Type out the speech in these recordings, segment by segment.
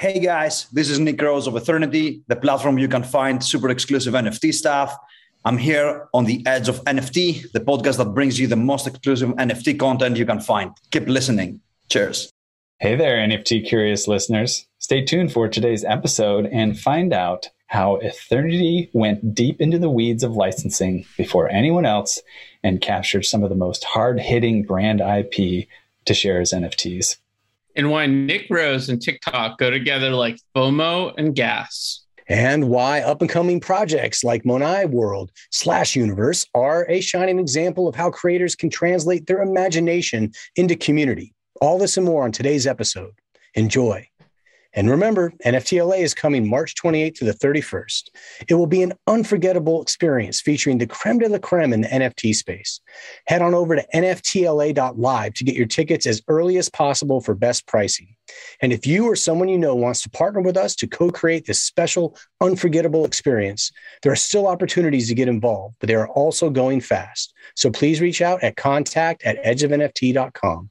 Hey guys, this is Nick Rose of Ethernity, the platform you can find super exclusive NFT stuff. I'm here on the edge of NFT, the podcast that brings you the most exclusive NFT content you can find. Keep listening. Cheers. Hey there, NFT curious listeners. Stay tuned for today's episode and find out how Ethernity went deep into the weeds of licensing before anyone else and captured some of the most hard hitting brand IP to share as NFTs and why Nick Rose and TikTok go together like FOMO and gas. And why up and coming projects like Monai World slash Universe are a shining example of how creators can translate their imagination into community. All this and more on today's episode. Enjoy. And remember, NFTLA is coming March 28th to the 31st. It will be an unforgettable experience featuring the creme de la creme in the NFT space. Head on over to NFTLA.live to get your tickets as early as possible for best pricing. And if you or someone you know wants to partner with us to co create this special, unforgettable experience, there are still opportunities to get involved, but they are also going fast. So please reach out at contact at edgeofnft.com.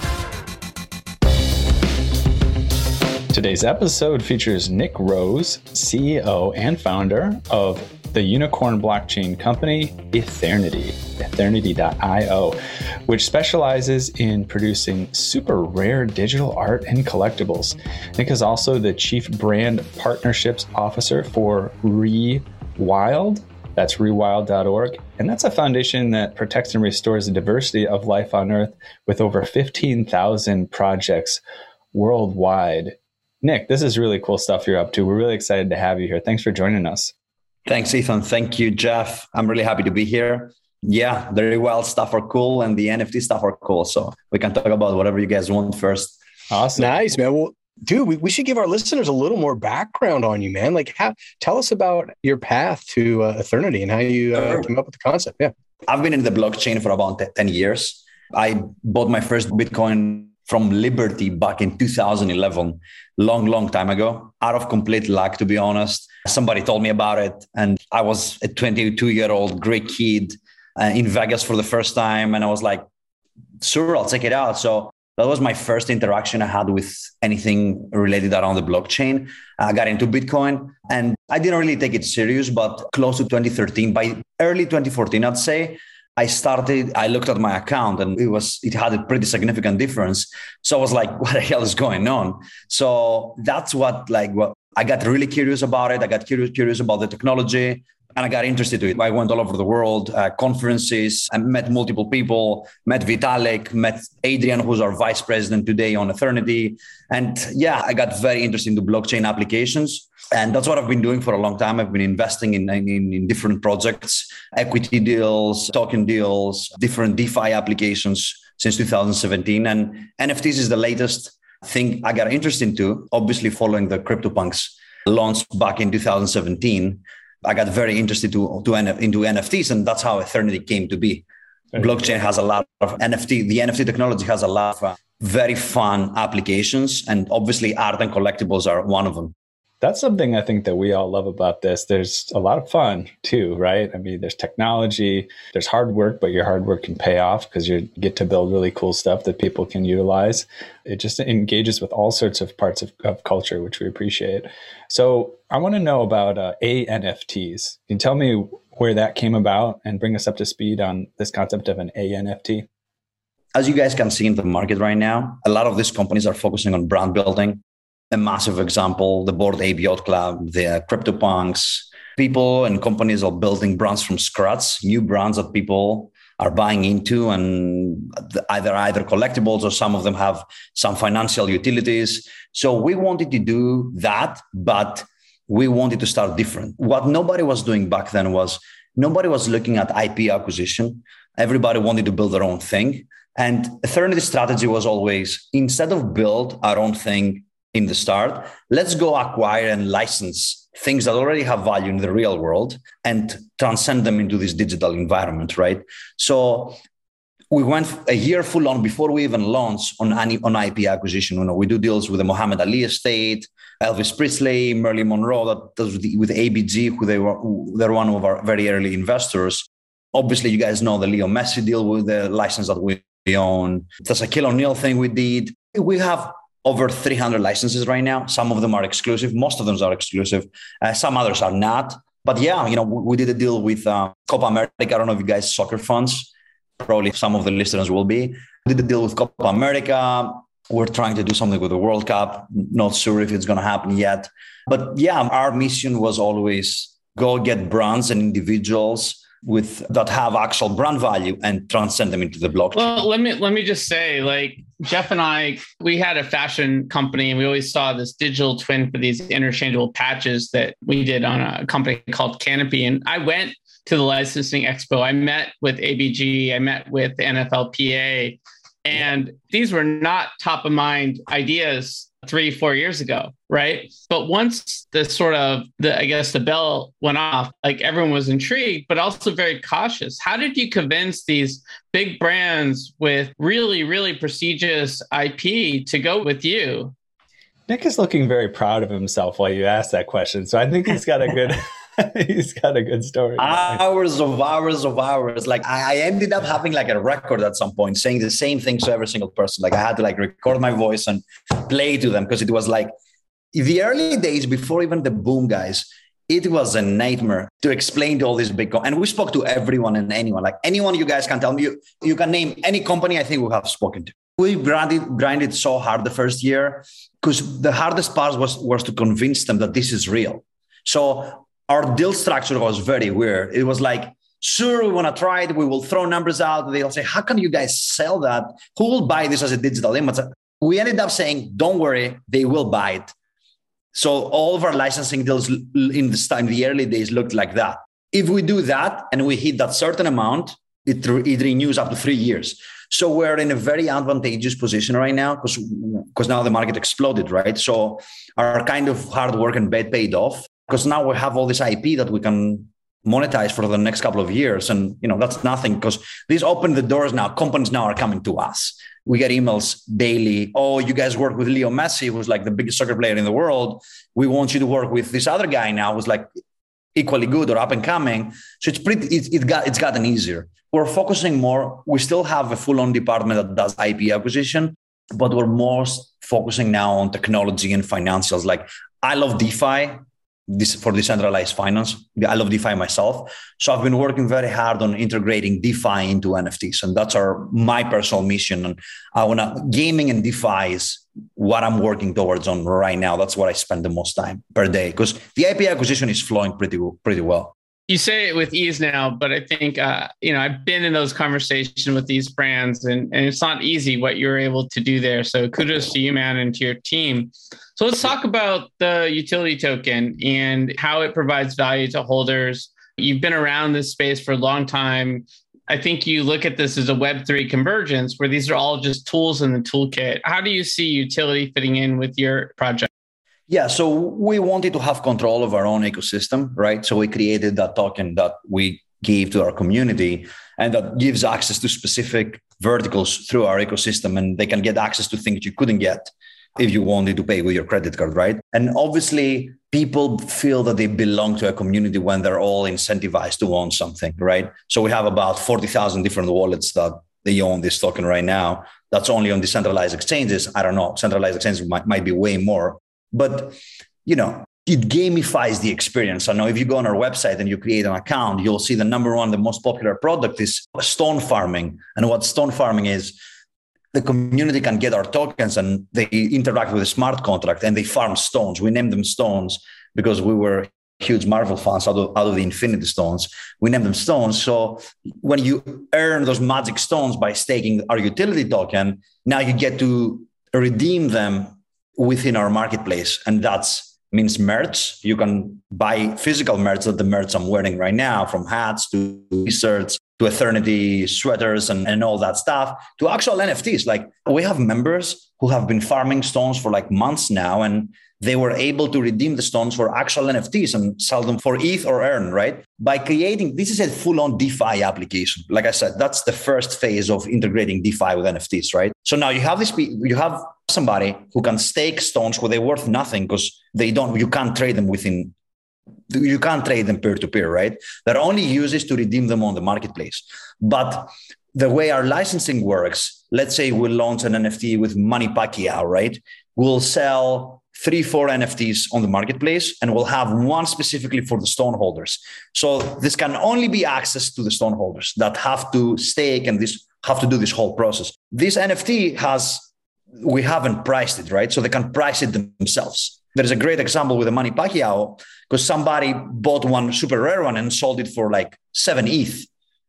Today's episode features Nick Rose, CEO and founder of the unicorn blockchain company Ethernity, ethernity.io, which specializes in producing super rare digital art and collectibles. Nick is also the chief brand partnerships officer for Rewild. That's rewild.org. And that's a foundation that protects and restores the diversity of life on Earth with over 15,000 projects worldwide. Nick, this is really cool stuff you're up to. We're really excited to have you here. Thanks for joining us. Thanks, Ethan. Thank you, Jeff. I'm really happy to be here. Yeah, very well stuff are cool and the NFT stuff are cool. So we can talk about whatever you guys want first. Awesome. Nice, man. Well, dude, we, we should give our listeners a little more background on you, man. Like, how, tell us about your path to uh, Ethernity and how you uh, came up with the concept. Yeah. I've been in the blockchain for about 10 years. I bought my first Bitcoin from Liberty back in 2011, long, long time ago, out of complete luck, to be honest. Somebody told me about it. And I was a 22 year old Greek kid uh, in Vegas for the first time. And I was like, sure, I'll check it out. So that was my first interaction I had with anything related around the blockchain. I got into Bitcoin and I didn't really take it serious, but close to 2013, by early 2014, I'd say, I started, I looked at my account and it was, it had a pretty significant difference. So I was like, what the hell is going on? So that's what, like, what I got really curious about it. I got curious, curious about the technology and I got interested in it. I went all over the world, uh, conferences, I met multiple people, met Vitalik, met Adrian, who's our vice president today on Ethernity. And yeah, I got very interested in the blockchain applications. And that's what I've been doing for a long time. I've been investing in, in, in different projects, equity deals, token deals, different DeFi applications since 2017. And NFTs is the latest thing I got interested into, obviously following the CryptoPunks launch back in 2017. I got very interested to, to into NFTs, and that's how Ethernity came to be. Blockchain has a lot of NFT. The NFT technology has a lot of uh, very fun applications, and obviously, art and collectibles are one of them that's something I think that we all love about this. There's a lot of fun too, right? I mean, there's technology, there's hard work, but your hard work can pay off because you get to build really cool stuff that people can utilize. It just engages with all sorts of parts of, of culture, which we appreciate. So I want to know about uh, ANFTs. Can you tell me where that came about and bring us up to speed on this concept of an ANFT? As you guys can see in the market right now, a lot of these companies are focusing on brand building a massive example, the Bored Ape Yacht Club, the CryptoPunks. People and companies are building brands from scratch, new brands that people are buying into and either either collectibles or some of them have some financial utilities. So we wanted to do that, but we wanted to start different. What nobody was doing back then was nobody was looking at IP acquisition. Everybody wanted to build their own thing. And Ethernity strategy was always instead of build our own thing in the start. Let's go acquire and license things that already have value in the real world and transcend them into this digital environment, right? So we went a year full on before we even launched on any on IP acquisition. You know, we do deals with the Muhammad Ali estate, Elvis Presley, Marilyn Monroe, that does with, with ABG, who they were who they're one of our very early investors. Obviously, you guys know the Leo Messi deal with the license that we own. The Shaquille O'Neal thing we did. We have over 300 licenses right now. Some of them are exclusive. Most of them are exclusive. Uh, some others are not. But yeah, you know, we did a deal with uh, Copa America. I don't know if you guys soccer fans, Probably some of the listeners will be. We did a deal with Copa America. We're trying to do something with the World Cup. Not sure if it's going to happen yet. But yeah, our mission was always go get brands and individuals with that have actual brand value and transcend them into the blockchain. Well, let me let me just say, like Jeff and I, we had a fashion company, and we always saw this digital twin for these interchangeable patches that we did on a company called Canopy. And I went to the licensing expo. I met with ABG. I met with NFLPA, and these were not top of mind ideas three, four years ago, right? But once the sort of the I guess the bell went off, like everyone was intrigued, but also very cautious. How did you convince these big brands with really, really prestigious IP to go with you? Nick is looking very proud of himself while you ask that question. So I think he's got a good he's got a good story. Hours of hours of hours. Like I, ended up having like a record at some point saying the same thing to every single person. Like I had to like record my voice and play to them because it was like the early days before even the boom guys. It was a nightmare to explain to all these big and we spoke to everyone and anyone. Like anyone you guys can tell me, you, you can name any company I think we have spoken to. We grinded, grinded so hard the first year because the hardest part was was to convince them that this is real. So our deal structure was very weird. It was like, sure, we want to try it. We will throw numbers out. They'll say, how can you guys sell that? Who will buy this as a digital image? We ended up saying, don't worry, they will buy it. So all of our licensing deals in the time, the early days looked like that. If we do that and we hit that certain amount, it, it renews up to three years. So we're in a very advantageous position right now because because now the market exploded, right? So our kind of hard work and bet paid off because now we have all this IP that we can monetize for the next couple of years. And you know, that's nothing because these open the doors now. Companies now are coming to us. We get emails daily. Oh, you guys work with Leo Messi, who's like the biggest soccer player in the world. We want you to work with this other guy now, who's like equally good or up and coming. So it's pretty. It, it got it's gotten easier. We're focusing more. We still have a full-on department that does IP acquisition, but we're more focusing now on technology and financials. Like I love DeFi this for decentralized finance. I love DeFi myself. So I've been working very hard on integrating DeFi into NFTs. And that's our my personal mission. And I wanna gaming and DeFi is what I'm working towards on right now. That's what I spend the most time per day. Because the IP acquisition is flowing pretty pretty well you say it with ease now, but I think uh, you know I've been in those conversations with these brands, and, and it's not easy what you're able to do there. So kudos to you, man, and to your team. So let's talk about the utility token and how it provides value to holders. You've been around this space for a long time. I think you look at this as a Web3 convergence where these are all just tools in the toolkit. How do you see utility fitting in with your project? Yeah, so we wanted to have control of our own ecosystem, right? So we created that token that we gave to our community and that gives access to specific verticals through our ecosystem and they can get access to things you couldn't get if you wanted to pay with your credit card, right? And obviously, people feel that they belong to a community when they're all incentivized to own something, right? So we have about 40,000 different wallets that they own this token right now. That's only on decentralized exchanges. I don't know. Centralized exchanges might, might be way more. But, you know, it gamifies the experience. I know if you go on our website and you create an account, you'll see the number one, the most popular product is stone farming. And what stone farming is, the community can get our tokens and they interact with a smart contract and they farm stones. We name them stones because we were huge Marvel fans out of, out of the Infinity Stones. We name them stones. So when you earn those magic stones by staking our utility token, now you get to redeem them within our marketplace. And that's means merch. You can buy physical merch that the merch I'm wearing right now, from hats to t-shirts to Ethernity sweaters and, and all that stuff to actual NFTs. Like we have members who have been farming stones for like months now and they were able to redeem the stones for actual NFTs and sell them for ETH or earn, right? By creating this is a full-on DeFi application. Like I said, that's the first phase of integrating DeFi with NFTs, right? So now you have this you have somebody who can stake stones where they're worth nothing because they don't you can't trade them within you can't trade them peer to peer, right? Their only use is to redeem them on the marketplace. But the way our licensing works, let's say we launch an NFT with Manny Pacquiao, right? We'll sell three, four NFTs on the marketplace, and we'll have one specifically for the stone holders. So this can only be accessed to the stone holders that have to stake and this have to do this whole process. This NFT has we haven't priced it right, so they can price it themselves. There is a great example with the Manny Pacquiao because somebody bought one super rare one and sold it for like seven ETH.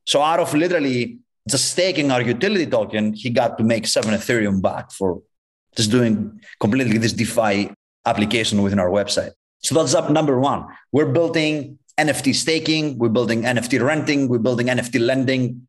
So out of literally just staking our utility token, he got to make seven Ethereum back for just doing completely this DeFi application within our website. So that's up number one. We're building NFT staking, we're building NFT renting, we're building NFT lending.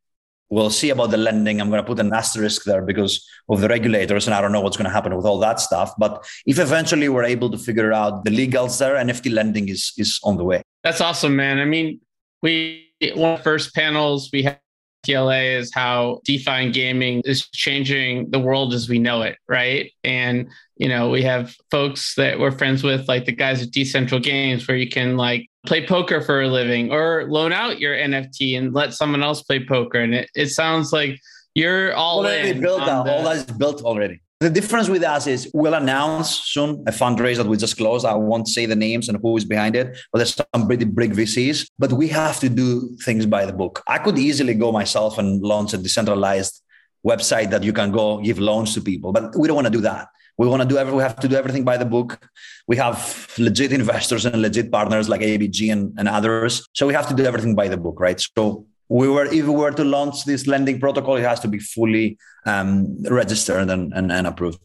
We'll see about the lending. I'm going to put an asterisk there because of the regulators, and I don't know what's going to happen with all that stuff. But if eventually we're able to figure out the legals there, NFT lending is is on the way. That's awesome, man. I mean, we one of the first panels we had TLA is how DeFi gaming is changing the world as we know it, right? And you know, we have folks that we're friends with, like the guys at Decentral Games, where you can like play poker for a living or loan out your NFT and let someone else play poker. And it, it sounds like you're all already in built out. the- All that is built already. The difference with us is we'll announce soon a fundraiser that we just closed. I won't say the names and who is behind it, but there's some pretty big VCs. But we have to do things by the book. I could easily go myself and launch a decentralized website that you can go give loans to people, but we don't want to do that. We want to do every, we have to do everything by the book. We have legit investors and legit partners like ABG and, and others. So we have to do everything by the book, right? So we were if we were to launch this lending protocol, it has to be fully um, registered and, and, and approved.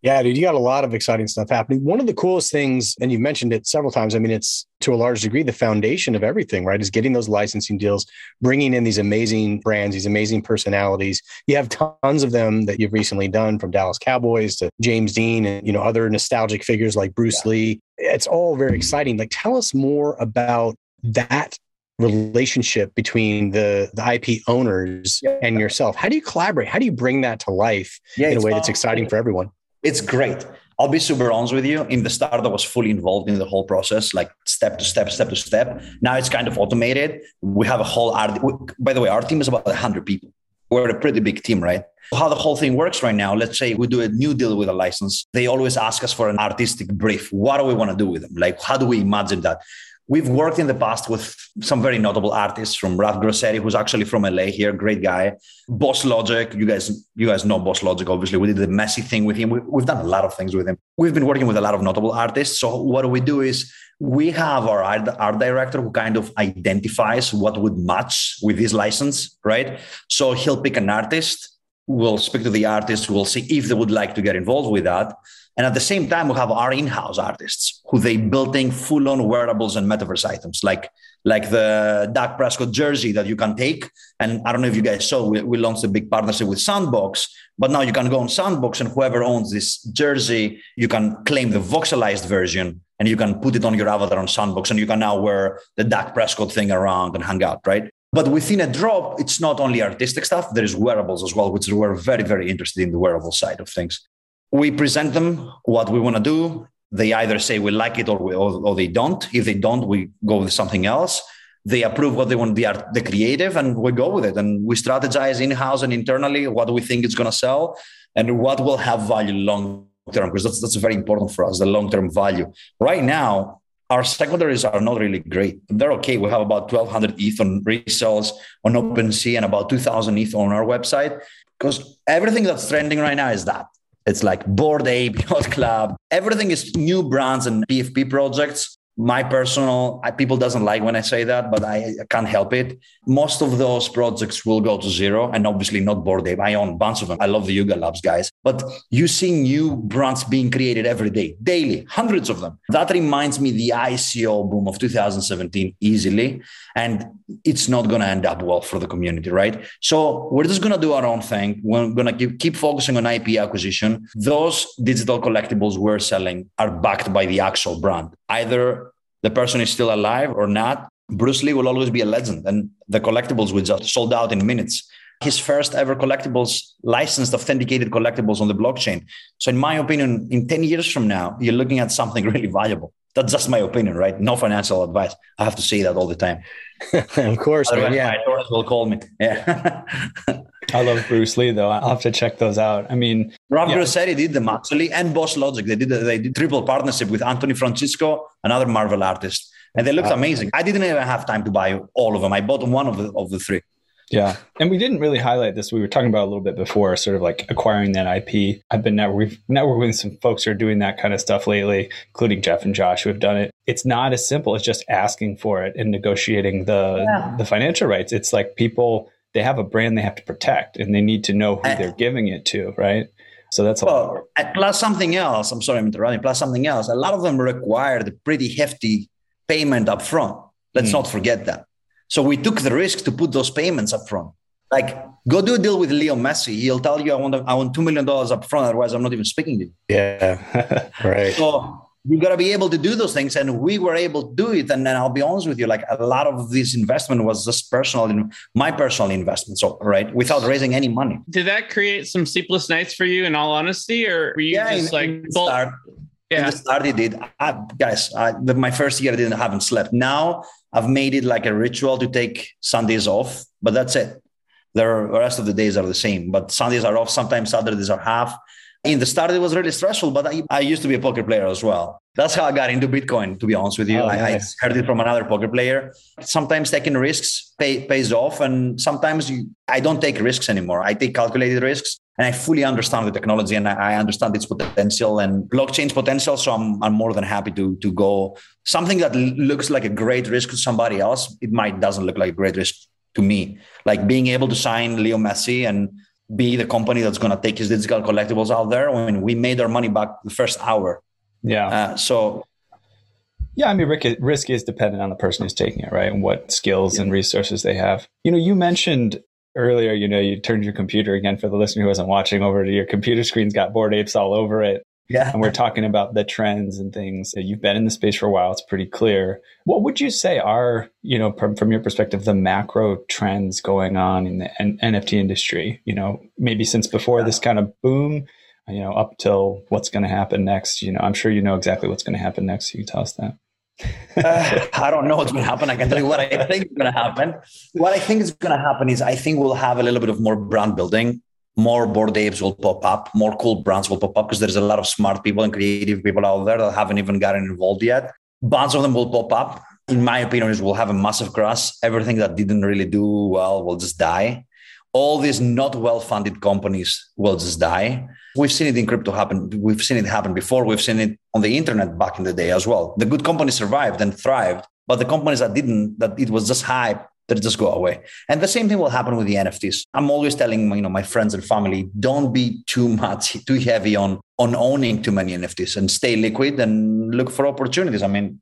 Yeah, dude, you got a lot of exciting stuff happening. One of the coolest things, and you've mentioned it several times. I mean, it's to a large degree the foundation of everything, right? Is getting those licensing deals, bringing in these amazing brands, these amazing personalities. You have tons of them that you've recently done, from Dallas Cowboys to James Dean, and you know other nostalgic figures like Bruce yeah. Lee. It's all very exciting. Like, tell us more about that relationship between the the IP owners yeah. and yourself. How do you collaborate? How do you bring that to life yeah, in a way that's exciting for everyone? It's great. I'll be super honest with you. In the start, I was fully involved in the whole process, like step to step, step to step. Now it's kind of automated. We have a whole art. By the way, our team is about 100 people. We're a pretty big team, right? How the whole thing works right now, let's say we do a new deal with a license. They always ask us for an artistic brief. What do we want to do with them? Like, how do we imagine that? We've worked in the past with some very notable artists from Ralph Grossetti, who's actually from LA here, great guy. Boss Logic, you guys, you guys know Boss Logic, obviously. We did the Messi thing with him. We, we've done a lot of things with him. We've been working with a lot of notable artists. So what we do is we have our art, art director who kind of identifies what would match with this license, right? So he'll pick an artist. We'll speak to the artist. We'll see if they would like to get involved with that. And at the same time, we have our in-house artists who they building full-on wearables and metaverse items, like like the Dak Prescott jersey that you can take. And I don't know if you guys saw, we, we launched a big partnership with Sandbox, but now you can go on Sandbox and whoever owns this jersey, you can claim the voxelized version and you can put it on your avatar on Sandbox and you can now wear the Dak Prescott thing around and hang out, right? But within a drop, it's not only artistic stuff, there is wearables as well, which we're very, very interested in the wearable side of things we present them what we want to do. They either say we like it or, we, or, or, they don't. If they don't, we go with something else. They approve what they want, the art, the creative, and we go with it. And we strategize in house and internally what we think it's going to sell and what will have value long term, because that's, that's very important for us, the long term value. Right now, our secondaries are not really great. They're okay. We have about 1,200 ETH on resales on mm-hmm. OpenSea and about 2,000 ETH on our website because everything that's trending right now is that it's like Bored Ape, Yacht Club. Everything is new brands and PFP projects. My personal I, people doesn't like when i say that but I, I, can't help it. Most of those projects will go to zero and obviously not ape i own a bunch of them. I love the yuga labs guys but you see new brands being created every day daily hundreds of them. That reminds me the ico boom of 2017 easily and it's not going to end up well for the community right? So we're just going to do our own thing. We're going to keep, keep focusing on ip acquisition. Those digital collectibles we're selling are backed by the actual brand either the person is still alive or not, Bruce Lee will always be a legend. And the collectibles we just sold out in minutes. His first ever collectibles, licensed, authenticated collectibles on the blockchain. So, in my opinion, in 10 years from now, you're looking at something really valuable. That's just my opinion, right? No financial advice. I have to say that all the time. of course. Man, yeah. My daughters will call me. Yeah. I love Bruce Lee though. I'll have to check those out. I mean, Rob yeah. Grossetti did them actually, and Boss Logic. They did they did triple partnership with Anthony Francisco, another Marvel artist, and they looked wow. amazing. I didn't even have time to buy all of them. I bought one of the of the three. Yeah. And we didn't really highlight this. We were talking about a little bit before, sort of like acquiring that IP. I've been network, we've networked with some folks who are doing that kind of stuff lately, including Jeff and Josh who have done it. It's not as simple as just asking for it and negotiating the yeah. the financial rights. It's like people they have a brand they have to protect and they need to know who they're giving it to, right? So that's a well, plus something else. I'm sorry, I'm interrupting. Plus something else. A lot of them require the pretty hefty payment up front. Let's mm. not forget that. So we took the risk to put those payments up front. Like, go do a deal with Leo Messi. He'll tell you, I want, I want $2 million up front. Otherwise, I'm not even speaking to you. Yeah. right. So you got to be able to do those things and we were able to do it and then i'll be honest with you like a lot of this investment was just personal in my personal investment so right without raising any money did that create some sleepless nights for you in all honesty or were you yeah, just in, like in the start, yeah. in the start it did I, guys I, the, my first year i didn't haven't slept now i've made it like a ritual to take sundays off but that's it the rest of the days are the same but sundays are off sometimes saturdays are half in the start, it was really stressful, but I, I, used to be a poker player as well. That's how I got into Bitcoin, to be honest with you. Oh, nice. I, I, heard it from another poker player. Sometimes taking risks pay, pays off, and sometimes you, I don't take risks anymore. I take calculated risks, and I fully understand the technology and I, I understand its potential and blockchain's potential. So I'm, I'm more than happy to, to go something that looks like a great risk to somebody else. It might doesn't look like a great risk to me. Like being able to sign Leo Messi and be the company that's going to take his digital collectibles out there when we made our money back the first hour. Yeah. Uh, so. Yeah, I mean, risk is dependent on the person who's taking it, right? And what skills yeah. and resources they have. You know, you mentioned earlier, you know, you turned your computer again for the listener who wasn't watching over to your computer screen's got bored apes all over it. Yeah. And we're talking about the trends and things. So you've been in the space for a while. It's pretty clear. What would you say are, you know, from, from your perspective, the macro trends going on in the N- NFT industry? You know, maybe since before yeah. this kind of boom, you know, up till what's going to happen next. You know, I'm sure you know exactly what's going to happen next. You can tell us that. Uh, I don't know what's going to happen. I can tell you what I think is going to happen. What I think is going to happen is I think we'll have a little bit of more brand building more bored apes will pop up, more cool brands will pop up because there's a lot of smart people and creative people out there that haven't even gotten involved yet. Bunch of them will pop up. In my opinion, is we'll have a massive crash. Everything that didn't really do well will just die. All these not well-funded companies will just die. We've seen it in crypto happen. We've seen it happen before. We've seen it on the internet back in the day as well. The good companies survived and thrived, but the companies that didn't, that it was just hype that it just go away. And the same thing will happen with the NFTs. I'm always telling you know my friends and family, don't be too much too heavy on on owning too many NFTs and stay liquid and look for opportunities. I mean,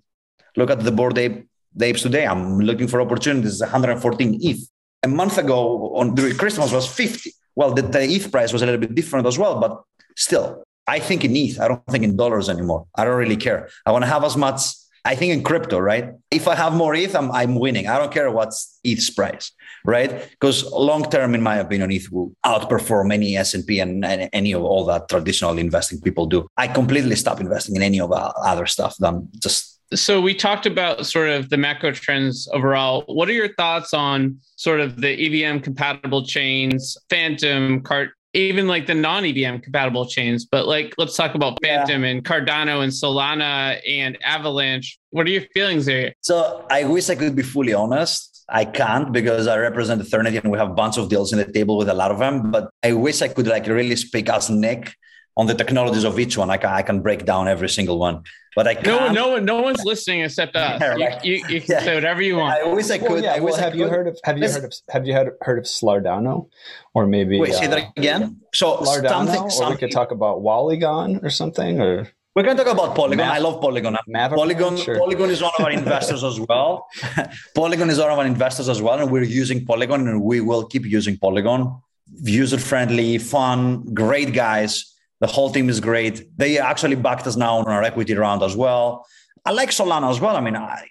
look at the bored ape the apes today. I'm looking for opportunities. 114 ETH. A month ago on during Christmas was 50. Well, the, ETH price was a little bit different as well, but still, I think in ETH. I don't think in dollars anymore. I don't really care. I want to have as much I think in crypto, right? If I have more ETH, I'm, I'm winning. I don't care what's ETH's price, right? Because long term, in my opinion, ETH will outperform any S&P and, and any of all that traditional investing people do. I completely stop investing in any of other stuff than just so we talked about sort of the macro trends overall. What are your thoughts on sort of the EVM compatible chains, Fantom, Cart, even like the non-EVM compatible chains. But like, let's talk about Fantom yeah. and Cardano and Solana and Avalanche. What are your feelings there? So I wish I could be fully honest. I can't because I represent Ethernity and we have a bunch of deals in the table with a lot of them. But I wish I could like really speak as Nick on the technologies of each one. I can, I can break down every single one. But I no one, no one, no one's listening except us. Yeah, right. you, you, you, can yeah. say whatever you want. I wish I could. Well, yeah, I well, have you heard of have you heard of have you heard, heard of Slardano, or maybe wait, uh, say that again. So Slardano, something, something, or we could talk about Polygon or something, or we're going to talk about Polygon. I love Polygon. Maverick, Polygon, sure. Polygon is one of our investors as well. Polygon is one of our investors as well, and we're using Polygon, and we will keep using Polygon. User friendly, fun, great guys. The whole team is great. They actually backed us now on our equity round as well. I like Solana as well. I mean, I,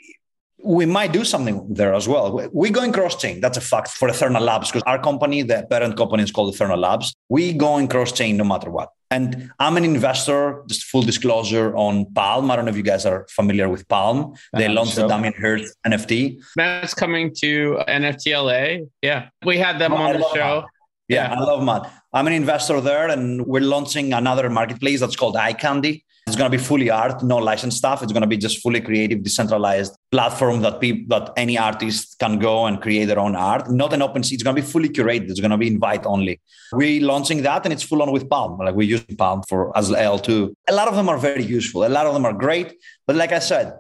we might do something there as well. We're going cross chain. That's a fact for Eternal Labs because our company, the parent company, is called Eternal Labs. We going cross chain no matter what. And I'm an investor, just full disclosure on Palm. I don't know if you guys are familiar with Palm. They uh, launched sure. the Damien Hirst NFT. That's coming to NFTLA. Yeah. We had them oh, on the show. Yeah, I love Matt. I'm an investor there, and we're launching another marketplace that's called iCandy. It's going to be fully art, no license stuff. It's going to be just fully creative, decentralized platform that people that any artist can go and create their own art. Not an open sea. It's going to be fully curated. It's going to be invite only. We're launching that, and it's full on with Palm. Like we use Palm for as L2. A lot of them are very useful. A lot of them are great. But like I said,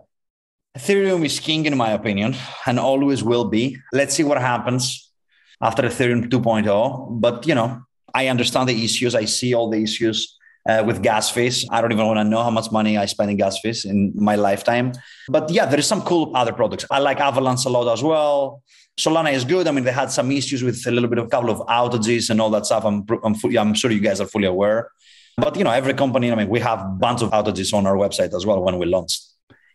Ethereum is king in my opinion, and always will be. Let's see what happens after Ethereum 2.0. But you know, I understand the issues. I see all the issues uh, with gas fees. I don't even want to know how much money I spend in gas fees in my lifetime. But yeah, there is some cool other products. I like Avalanche a lot as well. Solana is good. I mean, they had some issues with a little bit of a couple of outages and all that stuff. I'm, I'm, I'm sure you guys are fully aware. But you know, every company. I mean, we have bunch of outages on our website as well when we launched.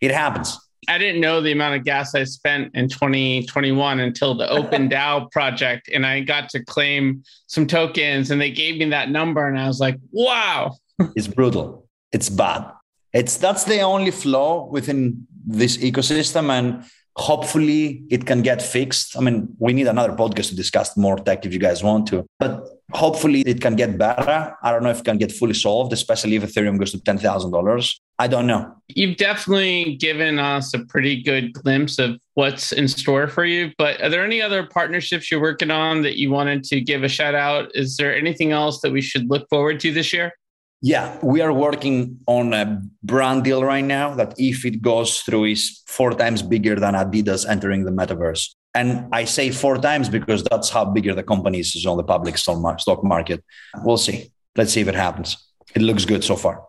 It happens. I didn't know the amount of gas I spent in 2021 until the Open DAO project. And I got to claim some tokens and they gave me that number. And I was like, wow. it's brutal. It's bad. It's that's the only flaw within this ecosystem. And hopefully it can get fixed. I mean, we need another podcast to discuss more tech if you guys want to. But hopefully it can get better. I don't know if it can get fully solved, especially if Ethereum goes to $10,000. I don't know. You've definitely given us a pretty good glimpse of what's in store for you. But are there any other partnerships you're working on that you wanted to give a shout out? Is there anything else that we should look forward to this year? Yeah, we are working on a brand deal right now that if it goes through is four times bigger than Adidas entering the metaverse. And I say four times because that's how bigger the company is on the public stock market. We'll see. Let's see if it happens. It looks good so far.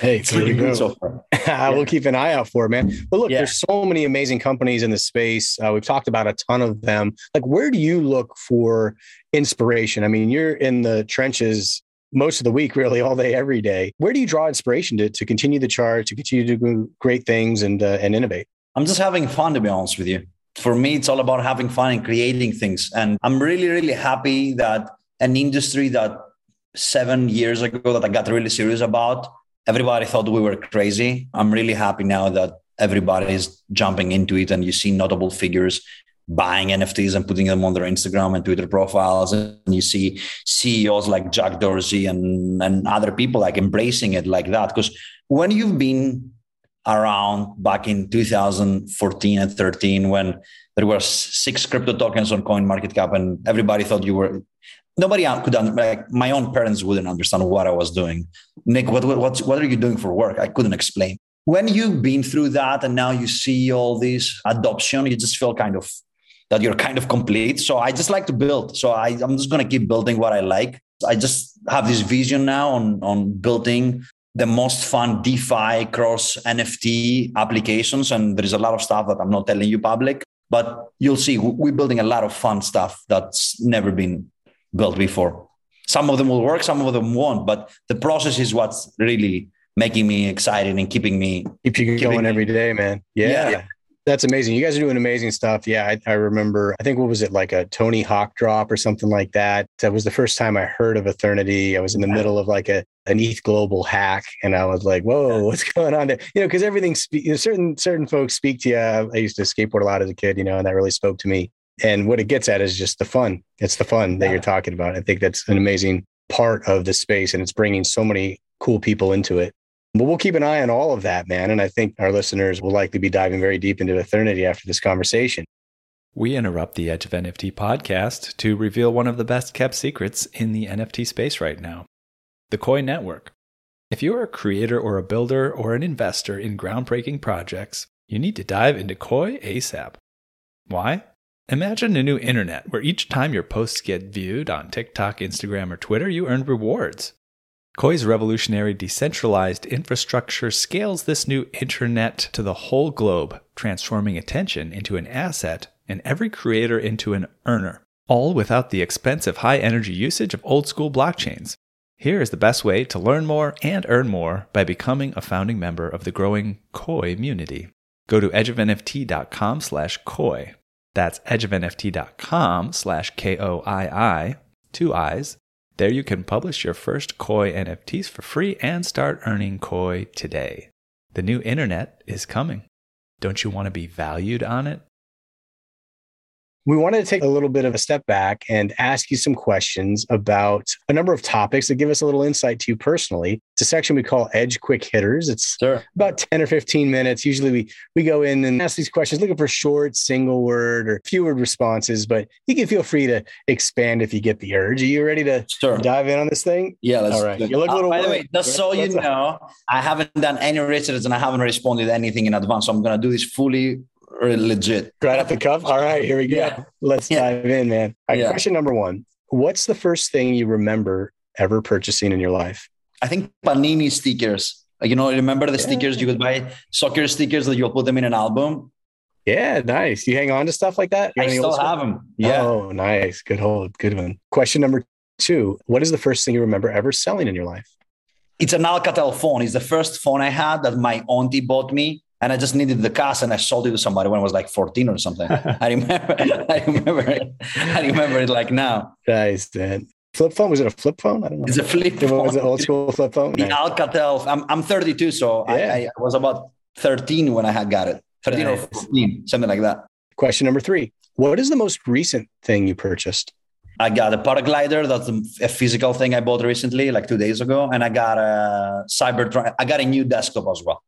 Hey, good so far. yeah. we'll keep an eye out for it, man. But look, yeah. there's so many amazing companies in the space. Uh, we've talked about a ton of them. Like, where do you look for inspiration? I mean, you're in the trenches most of the week, really, all day, every day. Where do you draw inspiration to, to continue the charge, to continue to do great things and, uh, and innovate? I'm just having fun, to be honest with you. For me, it's all about having fun and creating things. And I'm really, really happy that an industry that seven years ago that I got really serious about, everybody thought we were crazy. I'm really happy now that everybody is jumping into it and you see notable figures buying NFTs and putting them on their Instagram and Twitter profiles. And you see CEOs like Jack Dorsey and, and other people like embracing it like that. Because when you've been around back in 2014 and 13, when there were six crypto tokens on coin market cap and everybody thought you were nobody could like my own parents wouldn't understand what I was doing. Nick, what what what are you doing for work? I couldn't explain. When you've been through that and now you see all this adoption, you just feel kind of that you're kind of complete. So I just like to build. So I, I'm just going to keep building what I like. I just have this vision now on, on building the most fun DeFi cross NFT applications. And there is a lot of stuff that I'm not telling you public, but you'll see we're building a lot of fun stuff that's never been built before. Some of them will work, some of them won't, but the process is what's really making me excited and keeping me keep you going every day, man. Yeah. yeah. That's amazing. You guys are doing amazing stuff. Yeah, I, I, remember. I think what was it like a Tony Hawk drop or something like that. That was the first time I heard of Ethernity. I was in the middle of like a an ETH global hack, and I was like, "Whoa, what's going on?" There? You know, because everything. Spe- you know, certain certain folks speak to you. I used to skateboard a lot as a kid, you know, and that really spoke to me. And what it gets at is just the fun. It's the fun that yeah. you're talking about. I think that's an amazing part of the space, and it's bringing so many cool people into it. But we'll keep an eye on all of that, man. And I think our listeners will likely be diving very deep into Ethernity after this conversation. We interrupt the Edge of NFT podcast to reveal one of the best kept secrets in the NFT space right now the Koii Network. If you are a creator or a builder or an investor in groundbreaking projects, you need to dive into Koii ASAP. Why? Imagine a new internet where each time your posts get viewed on TikTok, Instagram, or Twitter, you earn rewards. Koii's revolutionary decentralized infrastructure scales this new internet to the whole globe, transforming attention into an asset and every creator into an earner, all without the expensive high energy usage of old school blockchains. Here is the best way to learn more and earn more by becoming a founding member of the growing Koii community. Go to edgeofnft.com slash Koii. That's edgeofnft.com slash K-O-I-I, two I's. There you can publish your first Koii NFTs for free and start earning Koii today. The new internet is coming. Don't you want to be valued on it? We wanted to take a little bit of a step back and ask you some questions about a number of topics that give us a little insight to you personally. It's a section we call Edge Quick Hitters. It's Sure. about 10 or 15 minutes. Usually we we go in and ask these questions looking for short, single word or few word responses, but you can feel free to expand if you get the urge. Are you ready to Sure. dive in on this thing? Yeah, let's All right. do it. You look a Uh, little by the way, just so you What's up? know, I haven't done any research and I haven't responded anything in advance. So I'm gonna do this fully uh, legit. Right off the cuff. All right, here we go. Yeah. Let's Yeah. dive in, man. Right, Yeah. Question number one. What's the first thing you remember ever purchasing in your life? I think Panini stickers. Like, you know, remember the stickers you could buy soccer stickers that you'll put them in an album? Yeah, nice. You hang on to stuff like that? You I still have them. Yeah. Oh, nice. Good hold. Good one. Question number two. What is the first thing you remember ever selling in your life? It's an Alcatel phone. It's the first phone I had that my auntie bought me. And I just needed the cash and I sold it to somebody when I was like 14 or something. I remember I remember it. I remember it like now. Nice, man. Flip phone? Was it a flip phone? I don't know. It's a flip It phone. was an old school flip phone. The Nice. Alcatel. I'm, I'm 32, so I, Yeah. I was about 13 when I had got it. 13 or Nice. 14, something like that. Question number three. What is the most recent thing you purchased? I got a paraglider. That's a, physical thing I bought recently, like two days ago. And I got a Cybertruck. I got a new desktop as well.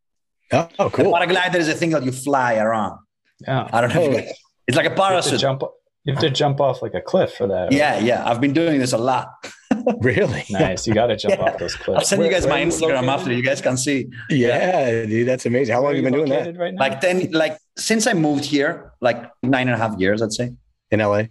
Oh, oh A cool. paraglider is a thing that you fly around. Yeah. I don't know. if Oh. you- it's like a You have, to parachute. jump, you have to jump off like a cliff for that. Yeah, yeah. I've been doing this a lot. Really? Nice. You got to jump Yeah. off those cliffs. I'll send you guys my are you Instagram after. You guys can see. Yeah, dude, that's amazing. How long have you been doing that Right now? Like 10, like since I moved here, like nine and a half years, I'd say. in LA?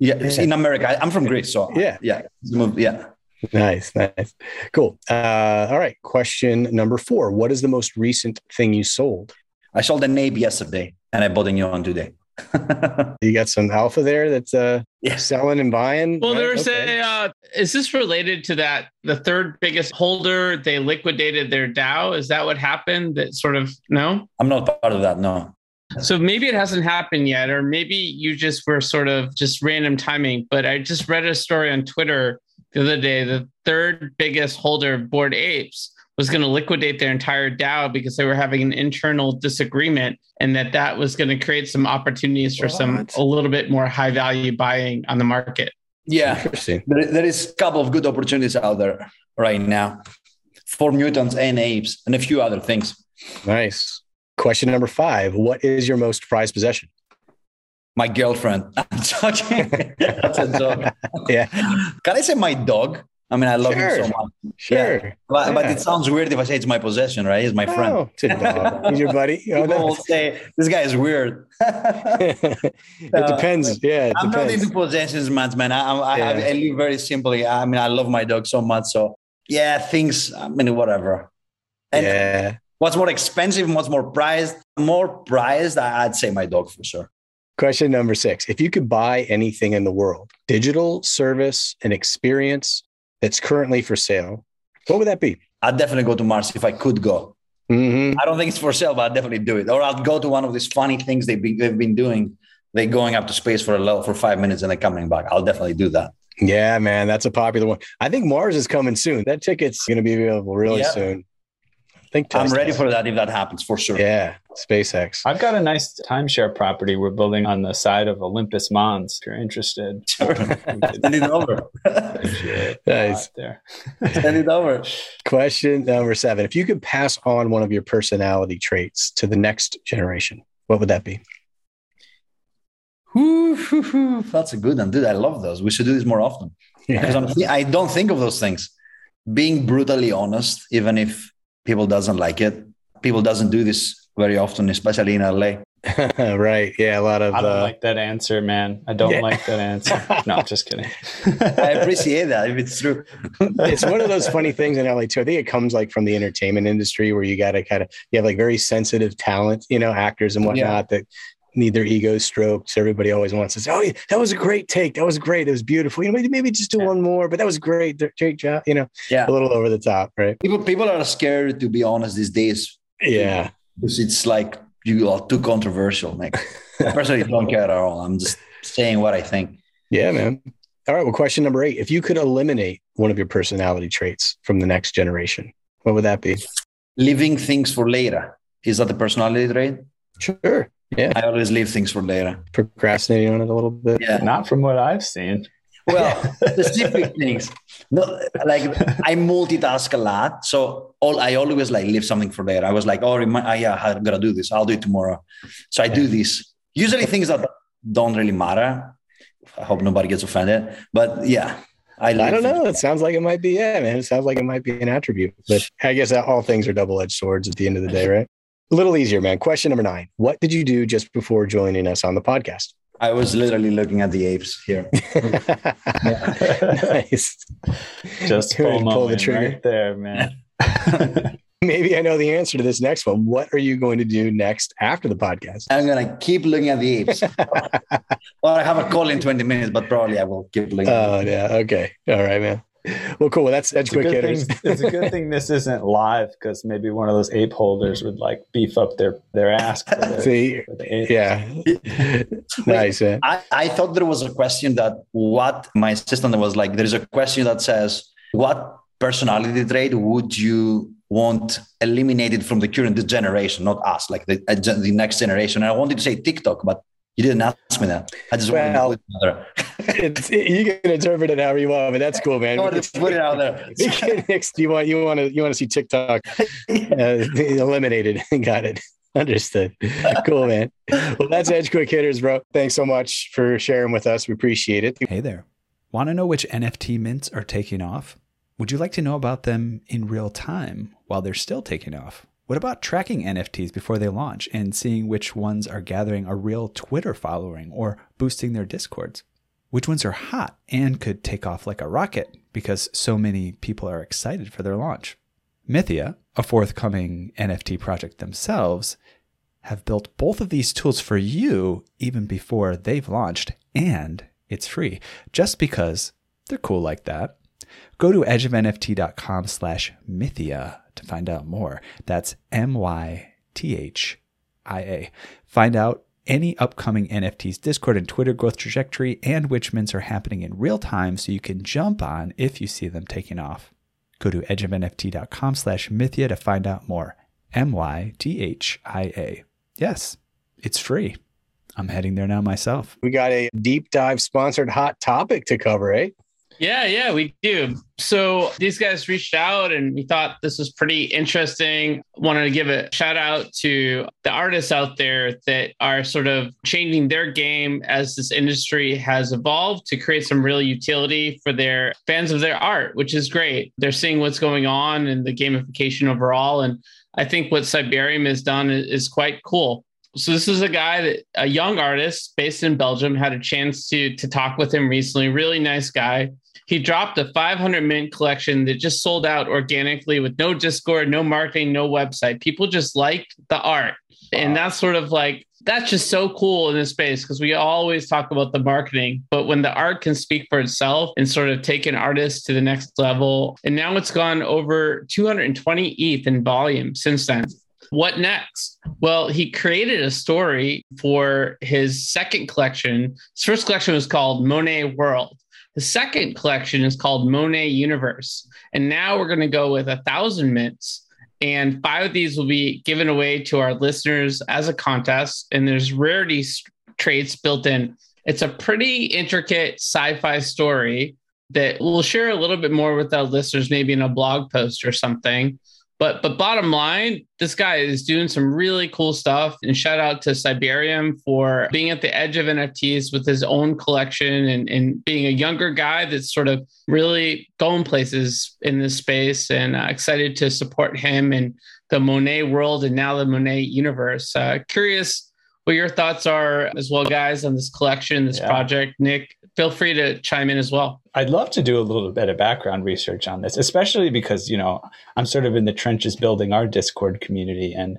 Yeah, it's in America. I- I'm from Greece, so Yeah. yeah, moved, yeah. Nice, nice. Cool. Uh, all right. Question number four. What is the most recent thing you sold? I sold a ape yesterday, and I bought a new one today. You got some alpha there that's uh, yes. selling and buying. Well, there Right, was okay. a. Uh, is this related to that? The third biggest holder, they liquidated their DAO. Is that what happened? That sort of no. I'm not part of that. No. So maybe it hasn't happened yet, or maybe you just were sort of just random timing. But I just read a story on Twitter the other day. The third biggest holder of Bored Apes was going to liquidate their entire DAO because they were having an internal disagreement, and that that was going to create some opportunities for some a little bit more high value buying on the market. Yeah, Interesting. there, there is a couple of good opportunities out there right now for mutants and apes and a few other things. Nice. Question number five. What is your most prized possession? My girlfriend. I'm joking. That's a joke. Yeah. Can I say my dog? I mean, I love Sure. him so much. Sure. But, but Yeah. it sounds weird if I say it's my possession, right? He's my friend. Oh, it's a dog. He's your buddy. Oh, People will say this guy is weird. it depends. Yeah, it I'm not depends. into possessions much, man. I, I, I, Yeah. I live very simply. I mean, I love my dog so much. So yeah, things. I mean, whatever. And Yeah. what's more expensive? What's more prized? More prized? I'd say my dog for sure. Question number six. If you could buy anything in the world, digital service and experience that's currently for sale, what would that be? I'd definitely go to Mars if I could go. hmm I don't think it's for sale, but I'd definitely do it. Or I'd go to one of these funny things they've been, they've been doing. They're going up to space for a little, for five minutes and they're coming back. I'll definitely do that. Yeah, man, that's a popular one. I think Mars is coming soon. That ticket's going to be available really Yeah. soon. I think I'm ready for that if that happens for sure. Yeah, SpaceX. I've got a nice timeshare property we're building on the side of Olympus Mons. If you're interested, Sure. Send it over. Nice. Out there. Send it over. Question number seven. If you could pass on one of your personality traits to the next generation, what would that be? Whew, whew, whew. That's a good one, dude. I love those. We should do this more often. Because I'm, I don't think of those things. being brutally honest, even if people doesn't like it. People doesn't do this very often, especially in LA. right. Yeah. A lot of. I don't uh, like that answer, man. I don't Yeah. like that answer. No, just kidding. I appreciate that if it's true. it's one of those funny things in LA too. I think it comes like from the entertainment industry where you got to kind of you have like very sensitive talent, you know, actors and whatnot that need their egos stroked. So everybody always wants to say, "Oh, yeah, that was a great take. That was great. It was beautiful. You know, maybe, maybe just do Yeah. one more, but that was great. Great job. You know, Yeah. a little over the top, right? People people are scared to be honest these days Yeah. because it's like you are too controversial. Like I personally don't care at all. I'm just saying what I think. Yeah, man. All right. Well, question number eight: If you could eliminate one of your personality traits from the next generation, what would that be? Leaving things for later. Is that the personality trait? Sure. Yeah. I always leave things for later. Procrastinating on it a little bit. Yeah. Not from what I've seen. Well, specific things. No, like I multitask a lot, so all I always like leave something for later. I was like, oh, remi- ah, yeah, I'm gonna do this. I'll do it tomorrow. So I do this. Usually things that don't really matter. I hope nobody gets offended, but yeah, I. I don't know. things- It sounds like it might be, yeah, man. It sounds like it might be an attribute. But I guess all things are double edged swords at the end of the day, right? A little easier, man. Question number nine What did you do just before joining us on the podcast? I was literally looking at the apes here. nice. Just You full ready to pull the moment trigger? right there, man. Maybe I know the answer to this next one. What are you going to do next after the podcast? I'm gonna keep looking at the apes. well, I have a call in 20 minutes, but probably I will keep looking. Oh, yeah. Okay. All right, man. Well, cool. Well, that's that's It's a, quick good hitters. thing, it's a good thing this isn't live because maybe one of those ape holders would like beef up their their ass. For the, See, for the yeah. nice, man. I, I thought there was a question that what my assistant was like, there's a question that says, what personality trait would you want eliminated from the current generation, not us, like the, uh, the next generation? And I wanted to say TikTok, but you didn't ask me that. I just Well, wanted to put it you can interpret it however you want, but that's cool, man. there. I wanted to put it out there. Can- Next, you want you want to you want to see TikTok uh, eliminated. Got it. Understood. Cool, man. Well, that's Edge Quick Hitters, bro. Thanks so much for sharing with us. We appreciate it. Hey there. Want to know which NFT mints are taking off? Would you like to know about them in real time while they're still taking off? What about tracking NFTs before they launch and seeing which ones are gathering a real Twitter following or boosting their discords? Which ones are hot and could take off like a rocket because so many people are excited for their launch? Mythia, a forthcoming NFT project themselves, have built both of these tools for you even before they've launched, and it's free just because they're cool like that. Go to edgeofnft.com slash mythia to find out more. That's M-Y-T-H-I-A. Find out any upcoming NFTs Discord and Twitter growth trajectory and which mints are happening in real time so you can jump on if you see them taking off. Go to edgeofnft.com slash mythia to find out more. M-Y-T-H-I-A. Yes, it's free. I'm heading there now myself. We got a deep dive sponsored hot topic to cover, eh? Yeah, yeah, we do. So these guys reached out and we thought this was pretty interesting. Wanted to give a shout out to the artists out there that are sort of changing their game as this industry has evolved to create some real utility for their fans of their art, which is great. They're seeing what's going on and the gamification overall. And I think what Siberium has done is, is quite cool. So this is a guy that a young artist based in Belgium had a chance to to talk with him recently. Really nice guy. He dropped a 500 mint collection that just sold out organically with no Discord, no marketing, no website. People just liked the art. And that's sort of like, that's just so cool in this space because we always talk about the marketing. But when the art can speak for itself and sort of take an artist to the next level, and now it's gone over 220 ETH in volume since then. What next? Well, he created a story for his second collection. His first collection was called Monet World. The second collection is called Monet Universe. And now we're going to go with a thousand mints. And five of these will be given away to our listeners as a contest. And there's rarity traits built in. It's a pretty intricate sci fi story that we'll share a little bit more with our listeners, maybe in a blog post or something. But but bottom line, this guy is doing some really cool stuff. And shout out to Siberium for being at the edge of NFTs with his own collection and, and being a younger guy that's sort of really going places in this space. And uh, excited to support him and the Monet world and now the Monet universe. Uh, curious what your thoughts are as well, guys, on this collection, this yeah. project. Nick, feel free to chime in as well. I'd love to do a little bit of background research on this, especially because, you know, I'm sort of in the trenches building our Discord community. And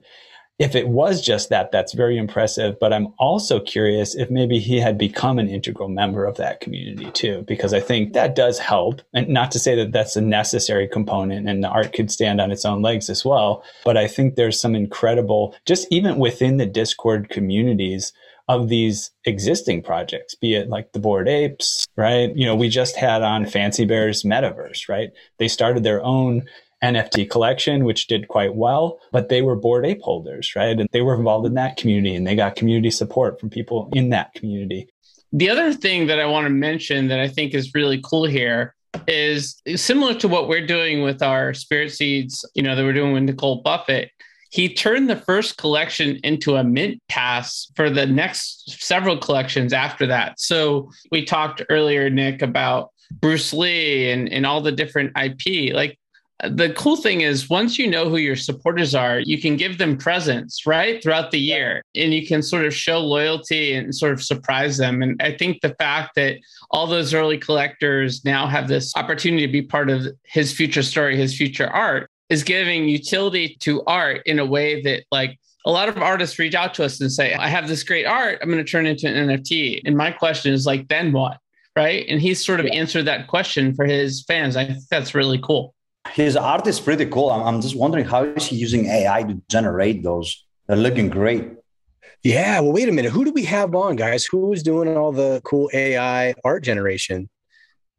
if it was just that, that's very impressive. But I'm also curious if maybe he had become an integral member of that community too, because I think that does help. And not to say that that's a necessary component and the art could stand on its own legs as well. But I think there's some incredible, just even within the Discord communities, of these existing projects, be it like the Bored Apes, right? You know, we just had on Fancy Bears Metaverse, right? They started their own NFT collection, which did quite well, but they were Bored Ape holders, right? And they were involved in that community and they got community support from people in that community. The other thing that I want to mention that I think is really cool here is similar to what we're doing with our spirit seeds, you know, that we're doing with Nicole Buffett he turned the first collection into a mint pass for the next several collections after that. So we talked earlier, Nick, about Bruce Lee and, and all the different IP. Like the cool thing is once you know who your supporters are, you can give them presents, right? Throughout the year. And you can sort of show loyalty and sort of surprise them. And I think the fact that all those early collectors now have this opportunity to be part of his future story, his future art, is giving utility to art in a way that like a lot of artists reach out to us and say, I have this great art, I'm going to turn it into an NFT. And my question is like, then what? Right. And he's sort of yeah. answered that question for his fans. I think that's really cool. His art is pretty cool. I'm, I'm just wondering how is he using AI to generate those? They're looking great. Yeah. Well, wait a minute. Who do we have on, guys? Who is doing all the cool AI art generation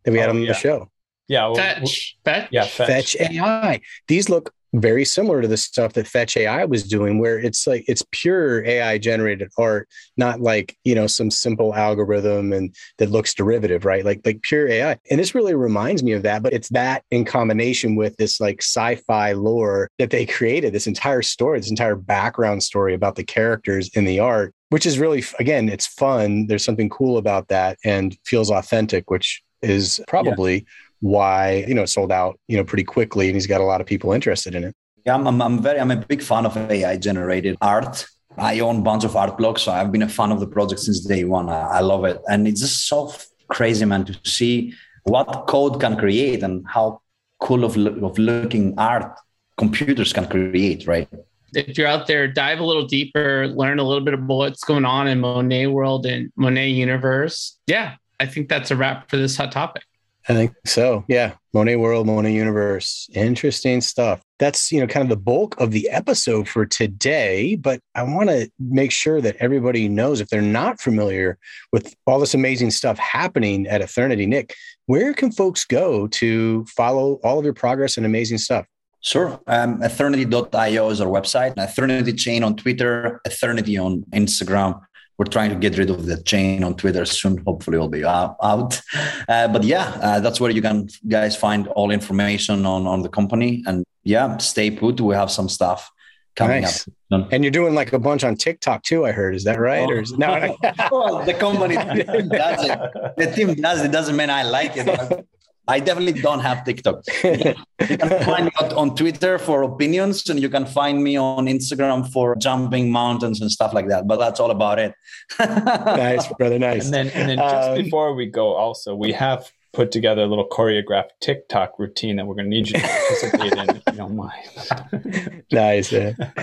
that we had oh, on yeah. the show? Yeah. Well, fetch. Fetch. Yeah. Fetch. fetch AI. These look very similar to the stuff that Fetch AI was doing, where it's like it's pure AI generated art, not like you know some simple algorithm and that looks derivative, right? Like like pure AI. And this really reminds me of that, but it's that in combination with this like sci-fi lore that they created, this entire story, this entire background story about the characters in the art, which is really again, it's fun. There's something cool about that and feels authentic, which is probably yeah why you know it sold out you know pretty quickly and he's got a lot of people interested in it. Yeah i'm, I'm, I'm very i'm a big fan of ai generated art. I own a bunch of Art Blocks so i've been a fan of the project since day one. I, I love it. And it's just so crazy man to see what code can create and how cool of, of looking art computers can create right? If you're out there, dive a little deeper, learn a little bit about what's going on in Monet world and Monet universe. Yeah, I think that's a wrap for this hot topic. I think so. Yeah. Monet World, Monet Universe. Interesting stuff. That's, you know, kind of the bulk of the episode for today. But I want to make sure that everybody knows if they're not familiar with all this amazing stuff happening at Ethernity. Nick, where can folks go to follow all of your progress and amazing stuff? Sure. Um, Ethernity.io is our website. Ethernity Chain on Twitter, Ethernity on Instagram we're trying to get rid of the chain on Twitter soon. Hopefully, it'll be out. Uh, but yeah, uh, that's where you can guys find all information on on the company. And yeah, stay put. We have some stuff coming nice. up. And you're doing like a bunch on TikTok too. I heard. Is that right? Oh. Or is no? well, the company does it. The team does it. Doesn't mean I like it. I definitely don't have TikTok. you can find me on Twitter for opinions, and you can find me on Instagram for jumping mountains and stuff like that. But that's all about it. nice, brother. Nice. And then, and then just um, before we go, also we have put together a little choreographed TikTok routine that we're going to need you to participate in if you don't mind. nice.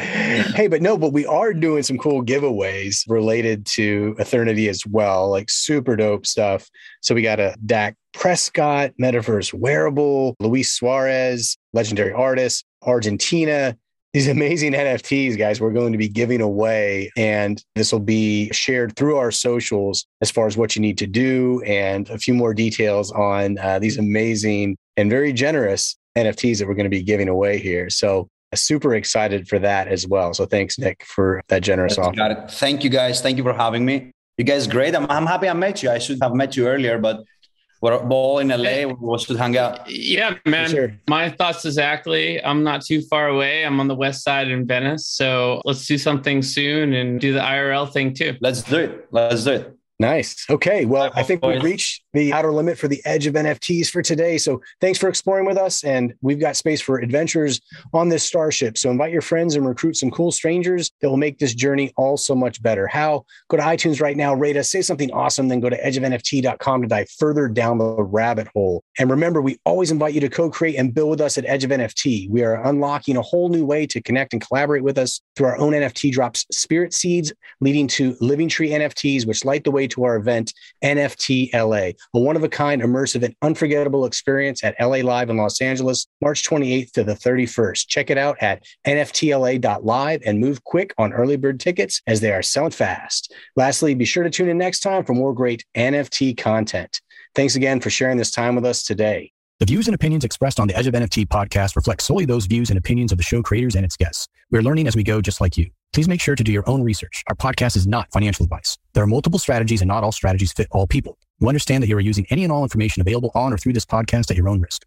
hey, but no, but we are doing some cool giveaways related to Ethernity as well, like super dope stuff. So we got a Dak Prescott, Metaverse Wearable, Luis Suarez, legendary artist, Argentina, these amazing NFTs, guys, we're going to be giving away. And this will be shared through our socials as far as what you need to do and a few more details on uh, these amazing and very generous NFTs that we're going to be giving away here. So, uh, super excited for that as well. So, thanks, Nick, for that generous offer. Got it. Thank you, guys. Thank you for having me. You guys, great. I'm, I'm happy I met you. I should have met you earlier, but We're all in LA. We should hang out. Yeah, man. Sure. My thoughts exactly. I'm not too far away. I'm on the west side in Venice. So let's do something soon and do the IRL thing too. Let's do it. Let's do it. Nice. Okay. Well, I think we've reached the outer limit for the edge of NFTs for today. So thanks for exploring with us. And we've got space for adventures on this starship. So invite your friends and recruit some cool strangers that will make this journey all so much better. How? Go to iTunes right now, rate us, say something awesome, then go to edgeofnft.com to dive further down the rabbit hole. And remember, we always invite you to co create and build with us at Edge of NFT. We are unlocking a whole new way to connect and collaborate with us through our own NFT drops, Spirit Seeds, leading to Living Tree NFTs, which light the way to our event, NFT LA, a one of a kind, immersive, and unforgettable experience at LA Live in Los Angeles, March 28th to the 31st. Check it out at nftla.live and move quick on early bird tickets as they are selling fast. Lastly, be sure to tune in next time for more great NFT content. Thanks again for sharing this time with us today. The views and opinions expressed on the Edge of NFT podcast reflect solely those views and opinions of the show creators and its guests. We're learning as we go, just like you. Please make sure to do your own research. Our podcast is not financial advice. There are multiple strategies and not all strategies fit all people. You understand that you are using any and all information available on or through this podcast at your own risk.